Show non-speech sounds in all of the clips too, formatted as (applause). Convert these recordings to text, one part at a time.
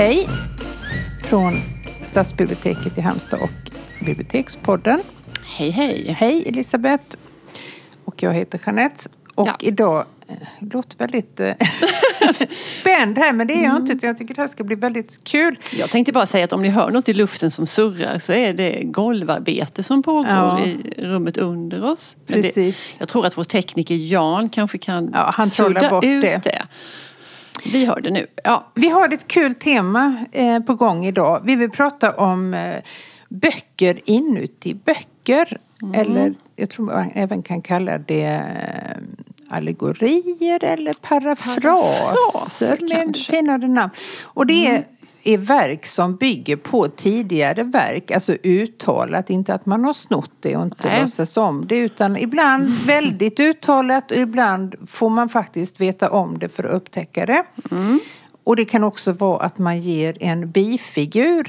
Hej från Stadsbiblioteket i Halmstad och Bibliotekspodden. Hej hej! Hej Elisabeth! Och jag heter Jeanette. Och Ja. idag, eh, det låter väldigt eh, (laughs) spänd här men det är jag Mm. inte utan jag tycker det här ska bli väldigt kul. Jag tänkte bara säga att om ni hör något i luften som surrar så är det golvarbete som pågår Ja. i rummet under oss. Precis. Det, jag tror att vår tekniker Jan kanske kan Ja, han sudda bort ut det. det. Vi hör det nu. Ja. Vi har ett kul tema eh, på gång idag. Vi vill prata om eh, böcker inuti böcker. Mm. Eller jag tror man även kan kalla det eh, allegorier eller parafraser Parafraser, med kanske. finare namn. Och det är, är verk som bygger på tidigare verk, alltså uttalat, inte att man har snott det och inte Nej. låtsas om det utan ibland (laughs) väldigt uttalat och ibland får man faktiskt veta om det för att upptäcka det. Och det kan också vara att man ger en bifigur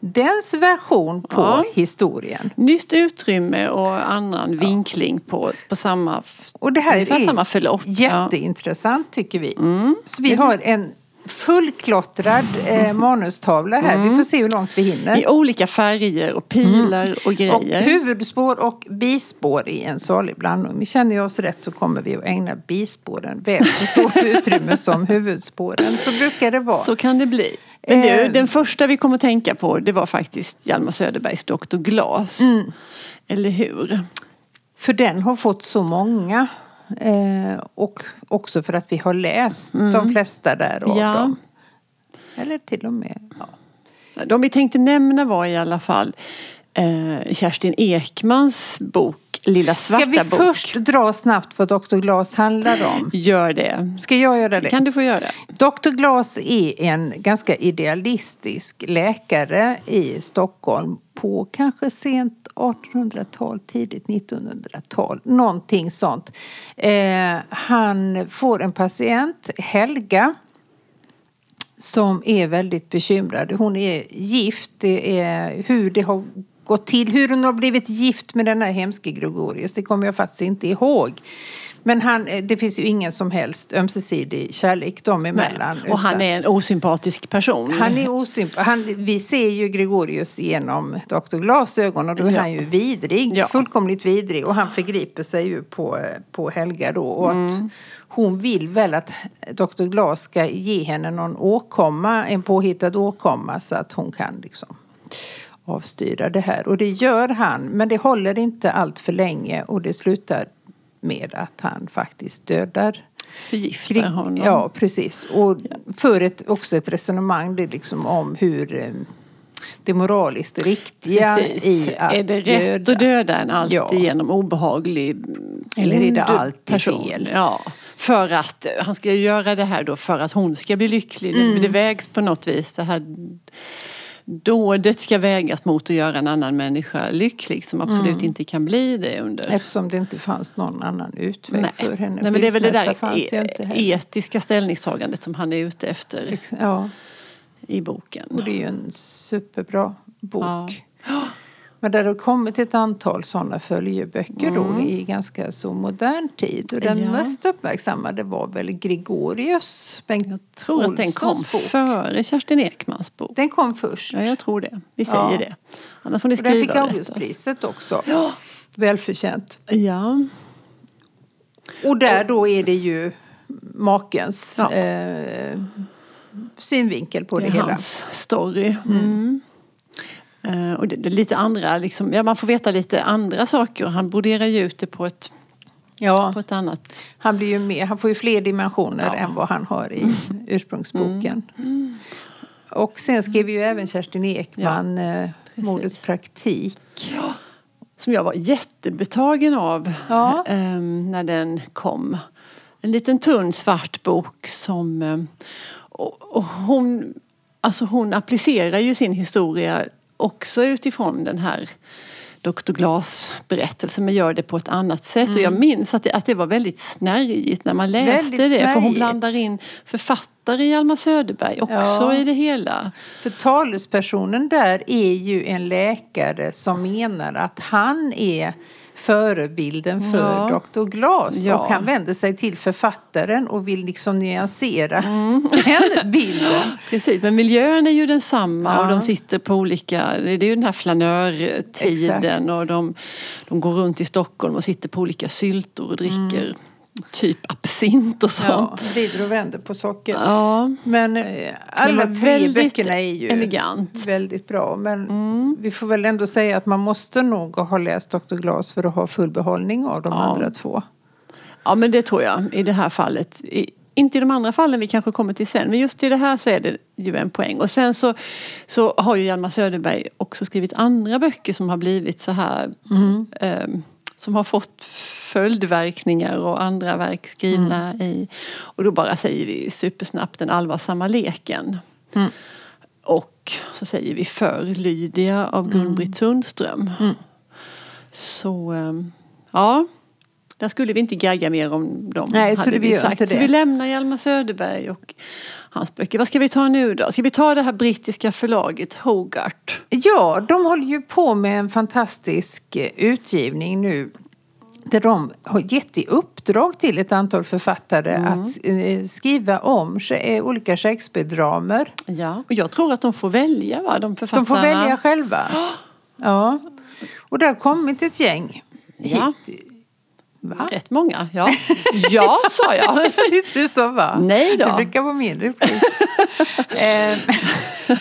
dens version på Ja. historien. Nytt utrymme och annan vinkling på, på samma, Och det här är samma förlopp. Ja. jätteintressant tycker vi. Så vi har en fullklottrad eh, (laughs) manustavla här. Vi får se hur långt vi hinner. I olika färger och pilar och Och grejer. huvudspår och bispår i en salig blandning. Känner jag oss rätt så kommer vi att ägna bispåren väl så stort (laughs) utrymme som huvudspåren. Så brukar det vara. Så kan det bli. Men du, Eh. den första vi kommer att tänka på det var faktiskt Hjalmar Söderbergs Dr. Glas. Mm. Eller hur? För den har fått så många. Eh, och också för att vi har läst de flesta där av Mm. Ja. dem. Eller till och med. Ja. De vi tänkte nämna var i alla fall eh, Kerstin Ekmans bok Lilla svarta Ska vi bok. först dra snabbt vad Dr. Glas handlar om? Gör det. Ska jag göra det? kan du få göra. Dr. Glas är en ganska idealistisk läkare i Stockholm på kanske sent 1800-tal, tidigt 1900-tal. Någonting sånt. Eh, han får en patient, Helga, som är väldigt bekymrad. Hon är gift. Det är hur det har gått till, hur hon har blivit gift med den här hemske Gregorius, det kommer jag faktiskt inte ihåg. Men han, eh, det finns ju ingen som helst ömsesidig kärlek dem emellan. Och han är en osympatisk person. han är osymp- han, Vi ser ju Gregorius genom Dr. Glas ögon och då är Ja. han ju vidrig. Ja. Fullkomligt vidrig. Och han förgriper sig ju på, på Helga då. Och Mm. att hon vill väl att Dr. Glas ska ge henne någon åkomma, en påhittad åkomma så att hon kan liksom avstyra det här. Och det gör han. Men det håller inte allt för länge och det slutar med att han faktiskt dödar Förgiftar kring- honom. Ja, precis. Och för ett, också ett resonemang det liksom om hur eh, det moraliskt riktiga Precis. i att är det rätt döda. att döda en alltigenom Ja. obehaglig Eller är det alltid person? fel? Ja. För att eh, han ska göra det här då för att hon ska bli lycklig. Mm. Det vägs på något vis. Det här dådet ska vägas mot att göra en annan människa lycklig som absolut Mm. inte kan bli det under Eftersom det inte fanns någon annan utväg Nej. för henne. Nej, men det är väl det där e- etiska ställningstagandet som han är ute efter Ja, i boken. och det är ju en superbra bok. Ja. Men där har kommit ett antal sådana följeböcker då i ganska så modern tid. Och den Mm. Ja. mest uppmärksammade var väl Gregorius, Bengt Jag tror att den kom Olssons bok. före Kerstin Ekmans bok. Den kom först. Ja, jag tror det. Vi säger Ja. det. Annars får ni Och den skriva fick och rätta oss. Augustpriset också. Ja. Välförtjänt. Ja. Och där då är det ju makens Ja. eh, synvinkel på Det det, hela. hans story. Mm. Eh, och det, det lite andra, liksom, ja, man får veta lite andra saker. Han broderar ju ut det på ett, Ja, på ett annat... han, blir ju mer, han får ju fler dimensioner Ja. än vad han har i ursprungsboken. Och sen skrev ju även Kerstin Ekman eh, Mordets praktik. Som jag var jättebetagen av Ja. ehm, när den kom. En liten tunn svart bok som... ehm, och, och hon, alltså hon applicerar ju sin historia också utifrån den här Dr. Glas-berättelsen men gör det på ett annat sätt. Och jag minns att det, att det var väldigt snärjigt när man läste Väldigt det. För hon blandar in författare Hjalmar Söderberg också Ja. i det hela. För talespersonen där är ju en läkare som menar att han är förebilden för Ja. Dr. Glas. Ja. Och han vänder sig till författaren och vill liksom nyansera Mm. (laughs) den bilden. Precis, men miljön är ju densamma Ja. och de sitter på olika, det är ju den här flanörtiden Exakt. och de, de går runt i Stockholm och sitter på olika syltor och dricker typ absint och Mm. Ja, sånt. vrider och vänder på socker. Ja, Men eh, alla Men tre böckerna är ju elegant. Mm. väldigt bra. Men vi får väl ändå säga att man måste nog ha läst Dr. Glas för att ha full behållning av de Ja. andra två. ja men det tror jag i det här fallet. I, inte i de andra fallen vi kanske kommer till sen men just i det här så är det ju en poäng. Och sen så, så har ju Hjalmar Söderberg också skrivit andra böcker som har blivit så här ehm, som har fått följdverkningar och andra verk skrivna i. Och då bara säger vi supersnabbt Den allvarsamma leken. Och så säger vi För Lydia av Gun-Britt Sundström. Så ehm, ja, där skulle vi inte gagga mer om dem. Nej, så hade det vi sagt. Så vi lämnar Hjalmar Söderberg och hans böcker. Vad ska vi ta nu då? Ska vi ta det här brittiska förlaget Hogarth? Ja, de håller ju på med en fantastisk eh, utgivning nu. Där de har gett i uppdrag till ett antal författare att eh, skriva om eh, olika Shakespeare-dramer. Ja. Och jag tror att de får välja va, de författarna. De får välja själva. (gasps) Ja. Och det har kommit ett gäng Ja. Va? Rätt många, ja. (laughs) Ja, sa jag. (laughs) Inte du så va? Nej då. Det brukar vara min replik. Ehm. (laughs)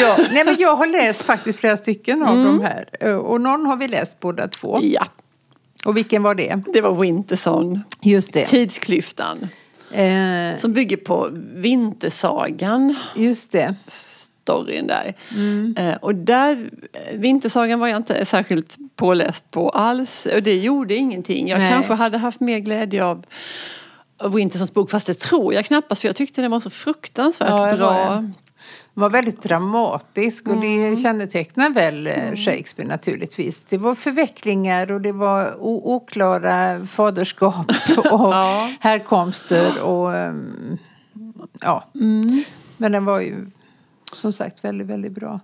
ja, nej men jag har läst faktiskt flera stycken av de här. Eh, Och någon har vi läst båda två. Ja, Och vilken var det? det var Winterson. Just det. Tidsklyftan. Eh, Som bygger på Vintersagan. just det. Storyn där. Eh, och där, eh, Vintersagan var jag inte särskilt påläst på alls. Och det gjorde ingenting. Jag Nej. kanske hade haft mer glädje av Wintersons bok, fast det tror jag knappast för jag tyckte den var så fruktansvärt Ja, bra. var väldigt dramatisk och Mm. det kännetecknar väl eh, Shakespeare naturligtvis. Det var förvecklingar och det var oklara faderskap (laughs) och Ja. härkomster och ehm, ja. Mm. Men den var ju som sagt väldigt, väldigt bra.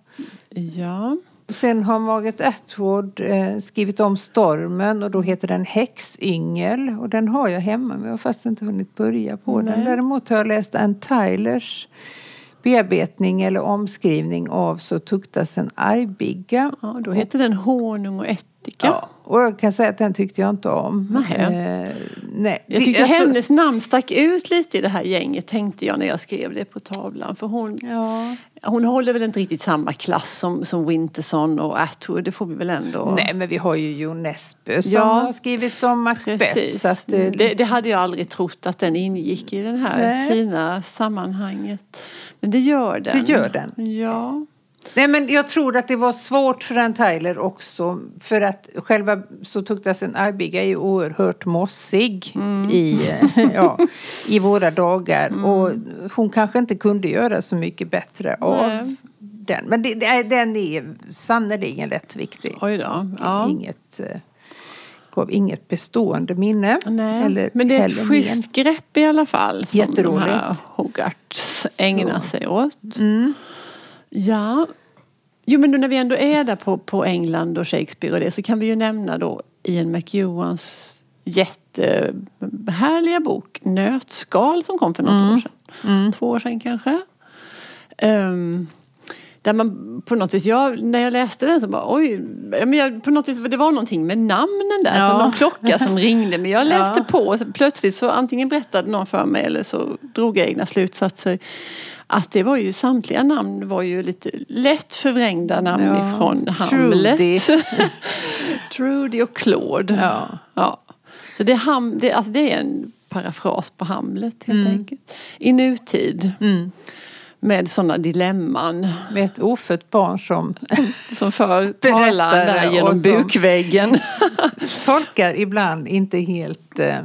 Ja. Sen har Margaret Atwood eh, skrivit om Stormen och då heter den Häxyngel. Och den har jag hemma men jag har faktiskt inte hunnit börja på den. Nej. Däremot har jag läst Ann Tylers bearbetning eller omskrivning av Så tuktas en argbigga. ja, då heter den Honung och ättika. Ja, och jag kan säga att den tyckte jag inte om. Eh, nej. Jag tyckte alltså- hennes namn stack ut lite i det här gänget tänkte jag när jag skrev det på tavlan. För hon, Ja. hon håller väl inte riktigt samma klass som, som Winterson och Atwood. Det får vi väl ändå... Nej men vi har ju Jo Nesbø som Ja. har skrivit om Macbeth. Att, eh, det, det hade jag aldrig trott att den ingick i det här Nej. fina sammanhanget. Men det gör den. Det gör den. Ja. Nej men jag tror att det var svårt för Ann Tyler också. För att själva Så tuktas en argbigga är ju oerhört mossig Mm. i, eh, ja, (laughs) i våra dagar. Och hon kanske inte kunde göra så mycket bättre av Nej. den. Men det, det, är- den är sannerligen rätt viktig. Oj då. Ja. Inget, eh, gav inget bestående minne. Nej, men det är ett schysst grepp i alla fall som Jätteroligt. de här Hogarths ägnar sig åt. Mm. Ja. Jo men när vi ändå är där på, på England och Shakespeare och det så kan vi ju nämna då Ian McEwans jättehärliga bok Nötskal som kom för något Mm. år sedan. Två år sedan kanske. Ehm, där man på något vis, jag, när jag läste den så bara oj, men jag, på något vis, det var någonting med namnen där, Ja. som någon klocka som ringde. Men jag (laughs) läste Ja. på och så plötsligt så antingen berättade någon för mig eller så drog jag egna slutsatser. Att det var ju samtliga namn var ju lite lätt förvrängda namn Ja. ifrån Trudy. Hamlet. (laughs) Trudy och Claude. Ja. Ja. Så det ham, det, alltså det är en parafras på Hamlet helt enkelt. I nutid. Mm. Med sådana dilemman Med ett ofött barn som (laughs) som för talan där genom bukväggen. (laughs) tolkar ibland inte helt... Eh,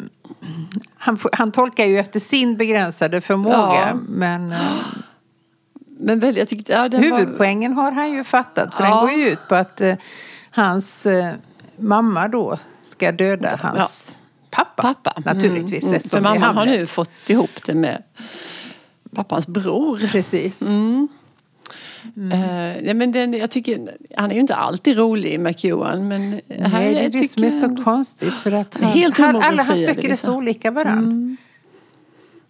han, han tolkar ju efter sin begränsade förmåga. Ja. Men eh, (gasps) Men väldigt, jag tyckte, ja, den var, huvudpoängen har han ju fattat. För Ja. den går ju ut på att eh, hans eh, mamma då ska döda hans pappa. pappa. Naturligtvis. Mm, mm. För mamman har nu fått ihop det med pappans bror. Precis. Mm. Eh, ja, men den, jag tycker, han är ju inte alltid rolig, McEwan. Men här Nej, det är det som är så konstigt för att han, Helt han, alla hans böcker är så liksom. olika varandra. Men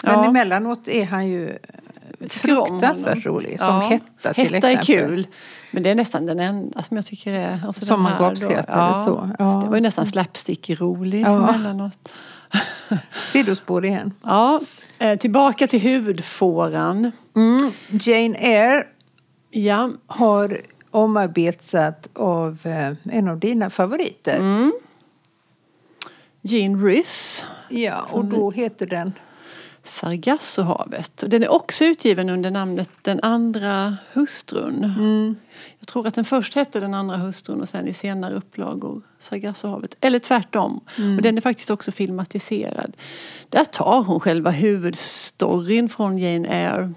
Ja. emellanåt är han ju fruktansvärt rolig. Som Ja, Hetta till Hetta exempel. är kul. Men det är nästan den enda som jag tycker är... Alltså Som den man här då. gapskrattar så. Ja, det var ju nästan slapstick-rolig Ja. emellanåt. (laughs) Sidospår igen. Ja, eh, tillbaka till huvudfåran. Mm. Jane Eyre Ja, har omarbetat av eh, en av dina favoriter. Mm. Jean Rhys, Ja, och då heter den... Sargassohavet. Den är också utgiven under namnet Den andra hustrun. Mm. Jag tror att den först hette Den andra hustrun och sen i senare upplagor Sargassohavet. Eller tvärtom. Mm. Och den är faktiskt också filmatiserad. Där tar hon själva huvudstoryn från Jane Eyre.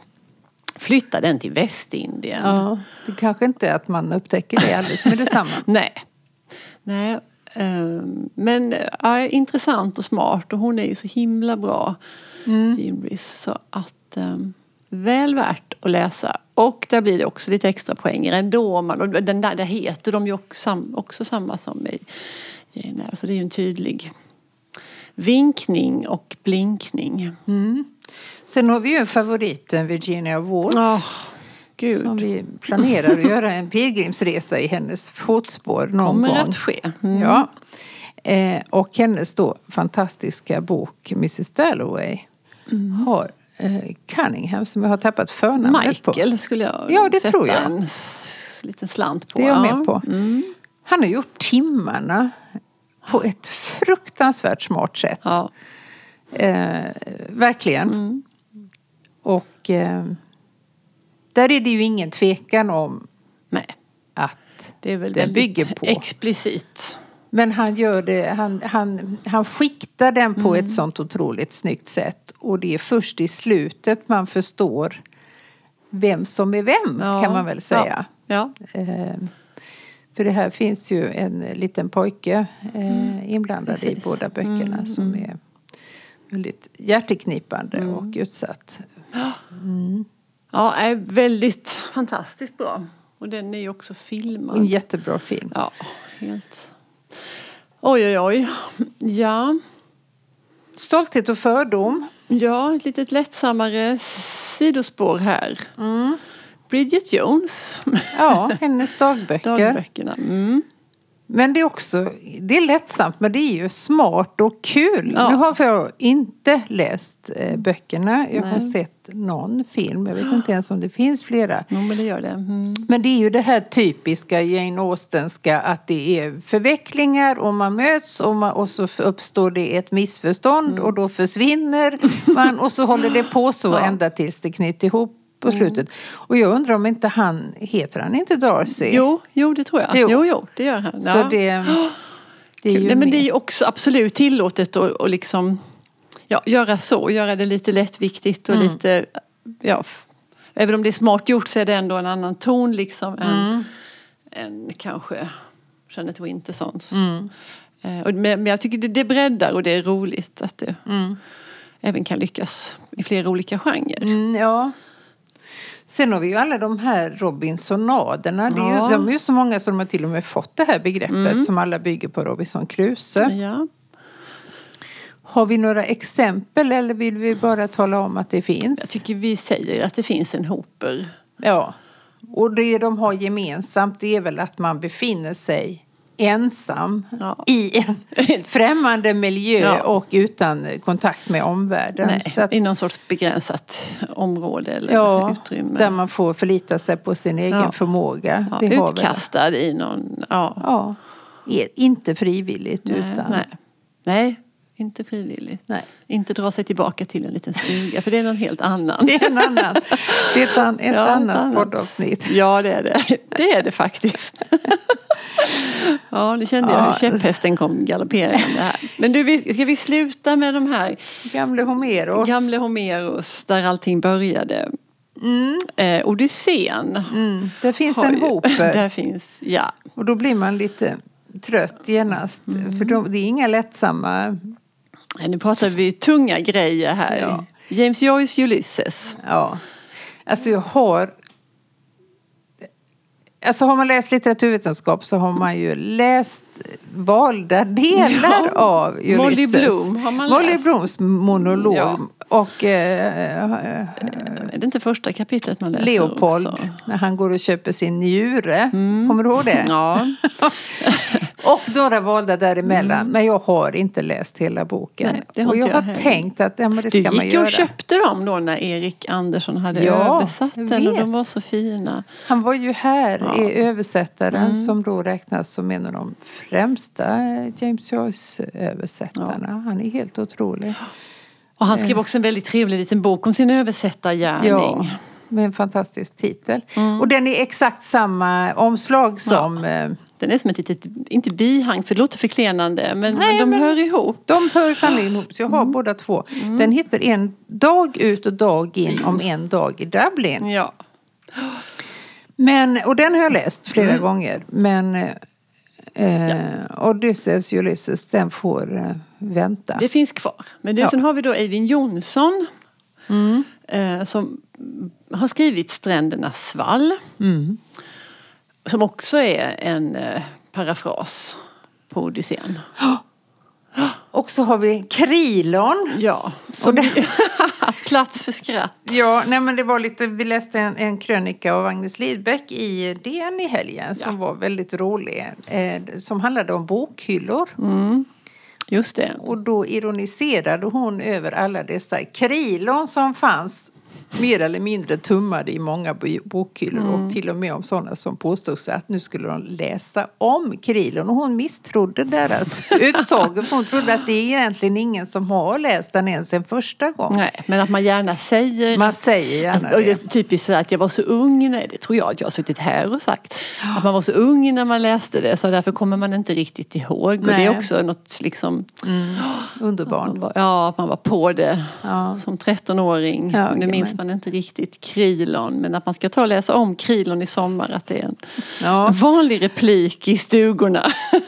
Flyttar den till Västindien. Ja, det kanske inte är att man upptäcker det alldeles med detsamma. (laughs) Nej. Nej. ehm, men ja, intressant och smart och hon är ju så himla bra, Jean Rhys. Så att um, väl värt att läsa. Och där blir det också lite extra poänger ändå. Man, och den där, där heter de ju också, också samma som i Jane Eyre. Så det är ju en tydlig vinkning och blinkning. Sen har vi ju favoriten Virginia Woolf. Gud. Som vi planerar att göra en pilgrimsresa i hennes fotspår någon Kommer gång. att ske. Mm. Ja. Eh, och hennes då fantastiska bok Mrs Dalloway har eh, Cunningham som jag har tappat förnamnet på. Michael skulle jag Ja, det sätta tror jag. en liten slant på. Det är jag Ja. med på. Han har gjort timmarna på ett fruktansvärt smart sätt. Ja. Eh, verkligen. Och eh, där är det ju ingen tvekan om Nej, att det är väl väldigt bygger på. explicit. Men han gör det, han, han, han skiktar den på Mm. ett sånt otroligt snyggt sätt. Och det är först i slutet man förstår vem som är vem Ja. kan man väl säga. Ja. Eh, för det här finns ju en liten pojke eh, inblandad i Mm. Precis. Mm, båda böckerna som är väldigt hjärteknipande och utsatt. ja, är väldigt fantastiskt bra. Och den är ju också filmad. En jättebra film. Ja, helt. Oj, oj, oj. Ja, Stolthet och fördom. ja ett litet lättsammare sidospår här. Mm. Bridget Jones. Ja, hennes dagböcker. (laughs) Dagböckerna. Mm. Men det är också, det är lättsamt men det är ju smart och kul. Ja. Nu har jag inte läst eh, böckerna. Jag har Nej. sett någon film. Jag vet inte ens om det finns flera. Jo, men det gör det. Mm. Men det är ju det här typiska Jane Austenska att det är förvecklingar och man möts och, man, och så uppstår det ett missförstånd och då försvinner man och så håller det på så Ja. ända tills det knyter ihop på slutet. Och jag undrar om inte han, heter han inte Darcy? Jo, jo, det tror jag. Jo. Jo, jo, det gör han. Så Ja. det, (gasps) det är ju Nej, men det är också absolut tillåtet att liksom ja, göra så, göra det lite lättviktigt och lite, ja, även om det är smart gjort så är det ändå en annan ton liksom än, än kanske Jeanette Wintersons. Eh, och, men, jag tycker det, det breddar och det är roligt att det även kan lyckas i flera olika genrer. Mm, ja. Sen har vi ju alla de här Robinsonaderna. Det är Ja. ju, de är ju så många som har till och med fått det här begreppet som alla bygger på Robinson Crusoe. Ja. Har vi några exempel eller vill vi bara tala om att det finns? Jag tycker vi säger att det finns en hoper. Ja. Och det de har gemensamt det är väl att man befinner sig ensam Ja. i en (laughs) främmande miljö Ja. och utan kontakt med omvärlden. Nej, att- I någon sorts begränsat område eller Ja, utrymme. där man får förlita sig på sin egen förmåga. Utkastad i någon... Ja. Inte frivilligt Nej, utan... nej. nej, inte frivilligt. Nej. Inte dra sig tillbaka till en liten stuga för det är någon helt annan. (laughs) Det är en annan, det är ett, an, ett Ja, annat poddavsnitt. Ja, det är det. Det är det faktiskt. (laughs) (laughs) Ja, nu kände jag Ja. hur käpphästen kom galopperande här. Men du, ska vi sluta med de här Gamle Homeros. gamle Homeros där allting började? Eh, Odysseen. Mm, det finns har en ju- hoper (laughs) Där finns, ja. och då blir man lite trött genast. Mm. För de, det är inga lättsamma... Nej, Nu pratar vi tunga grejer här. Ja. James Joyce Ulysses. Ja. Alltså jag har Alltså har man läst litteraturvetenskap så har man ju läst valda delar (laughs) Ja. av Ulysses. Molly Bloom har man Molly läst. Blooms monolog. Ja. Och eh, eh, Är det inte första kapitlet man läser Leopold också? när han går och köper sin njure. Kommer du ihåg det? Ja. (laughs) Och några valda däremellan. Men jag har inte läst hela boken. Nej, det har och jag jag har heller. tänkt att ja, men det Du ska man gick göra. och köpte dem då när Erik Andersson hade Ja, översatt den och de var så fina. Han var ju här, Ja. Mm. är översättaren som då räknas som en av de främsta James Joyce-översättarna. Han är helt otrolig. Och han skrev också en väldigt trevlig liten bok om sin översättargärning. Ja, med en fantastisk titel. Mm. Och den är exakt samma omslag som... eh, Den är som ett litet, inte bihang för det låter förklenande, men, Nej, men de men- hör ihop. De hör sannerligen ihop, så jag har Mm. båda två. Den heter En dag ut och dag in om en dag i Dublin. Ja. Men, och den har jag läst flera Mm. gånger. Men eh, Odysseus Ulysses, den får eh, vänta. Det finns kvar. Men det, Ja. sen har vi då Eivind Jonsson. Mm. Eh, som har skrivit Strändernas svall. Mm. Som också är en eh, parafras på Odysseen. (gasps) Och så har vi Krilon. Ja, som (laughs) (laughs) plats för skratt. Ja, nej men det var lite, vi läste en, en krönika av Agnes Lidbeck i DN i helgen som var väldigt rolig. Eh, som handlade om bokhyllor. Just det. Och då ironiserade hon över alla dessa krilon som fanns mer eller mindre tummade i många bo- bokhyllor och till och med om sådana som påstod sig att nu skulle de läsa om krilon och hon misstrodde deras (laughs) utsagor hon trodde att det är egentligen ingen som har läst den ens en första gång. Nej, men att man gärna säger Man säger gärna Alltså, och det det. är typiskt så att jag var så ung, nej det tror jag att jag har suttit här och sagt. Att man var så ung när man läste det så därför kommer man inte riktigt ihåg. Och det Nej. är också något liksom, Underbarn. man var, ja att man var på det Ja. som 13-åring. Ja, nu minns. Man inte riktigt Krilon men att man ska ta och läsa om Krilon i sommar att det är en Ja. vanlig replik i stugorna. (laughs)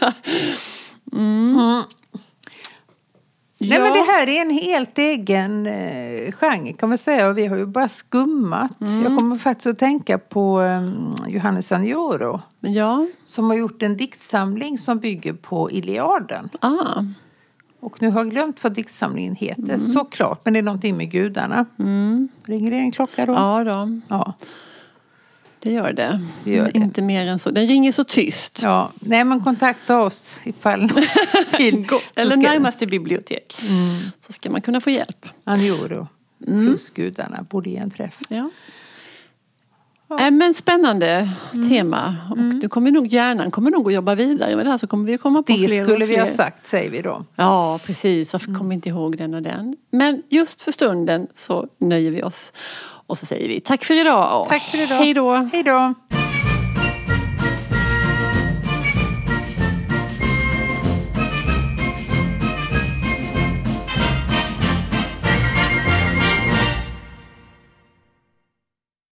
Nej men det här är en helt egen eh, genre kan man säga och vi har ju bara skummat. Jag kommer faktiskt att tänka på eh, Johannes Anioro Men ja, som har gjort en diktsamling som bygger på Iliaden. ah, Och nu har jag glömt vad diktsamlingen heter såklart men det är någonting med gudarna. Ringer det en klocka då? ja då, Ja. det gör det. Det gör det. Inte mer än så. Den ringer så tyst. ja. Nej men kontakta oss ifall (laughs) vill. Eller närmaste bibliotek. Så ska man kunna få hjälp. Anioro plus gudarna borde ge en träff. Ja. Äh, men spännande tema. Och nu kommer nog hjärnan kommer nog att jobba vidare med det här så kommer vi komma på Det fler och skulle vi ha sagt säger vi då. Ja, precis. Varför kommer vi inte ihåg den och den? Men just för stunden så nöjer vi oss. Och så säger vi tack för idag och Tack för idag. hej då. Hej då.